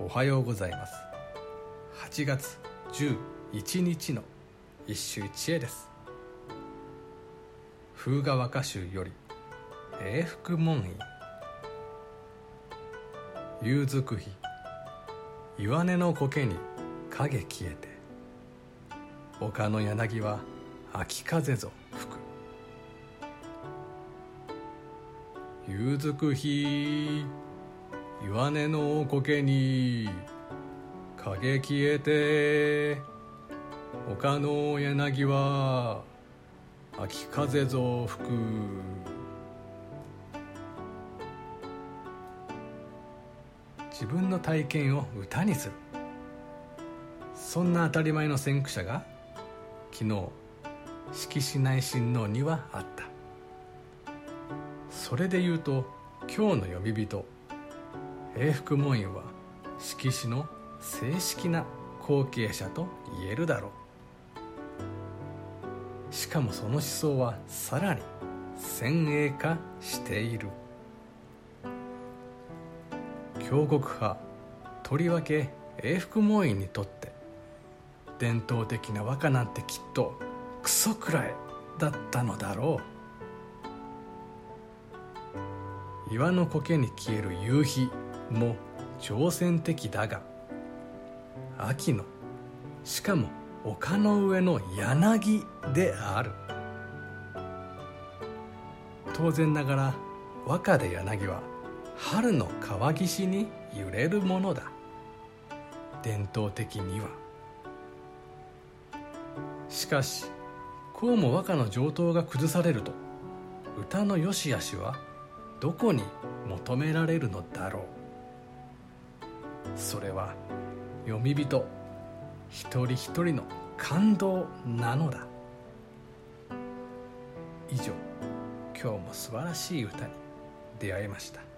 おはようございます。8月11日の一首一会です。風雅和歌集より永福門院。夕づく日岩根の苔に影消えて丘の柳は秋風ぞ吹く。夕づく日岩根の苔に影消えて丘の柳は秋風ぞ吹く自分の体験を歌にする。そんな当たり前の先駆者が昨日式子内親王にはあった。それで言うと今日の呼び人永福門院は色紙の正式な後継者と言えるだろう。しかもその思想はさらに先鋭化している。強国派とりわけ永福門院にとって伝統的な和歌なんてきっとクソくらいだったのだろう。岩の苔に消える夕日。も挑戦的だが秋のしかも丘の上の柳である。当然ながら和歌で柳は春の川岸に揺れるものだ。伝統的には。しかしこうも和歌の上等が崩されると歌の良し悪しはどこに求められるのだろう。それは読み人一人一人の感動なのだ。以上今日も素晴らしい歌に出会いました。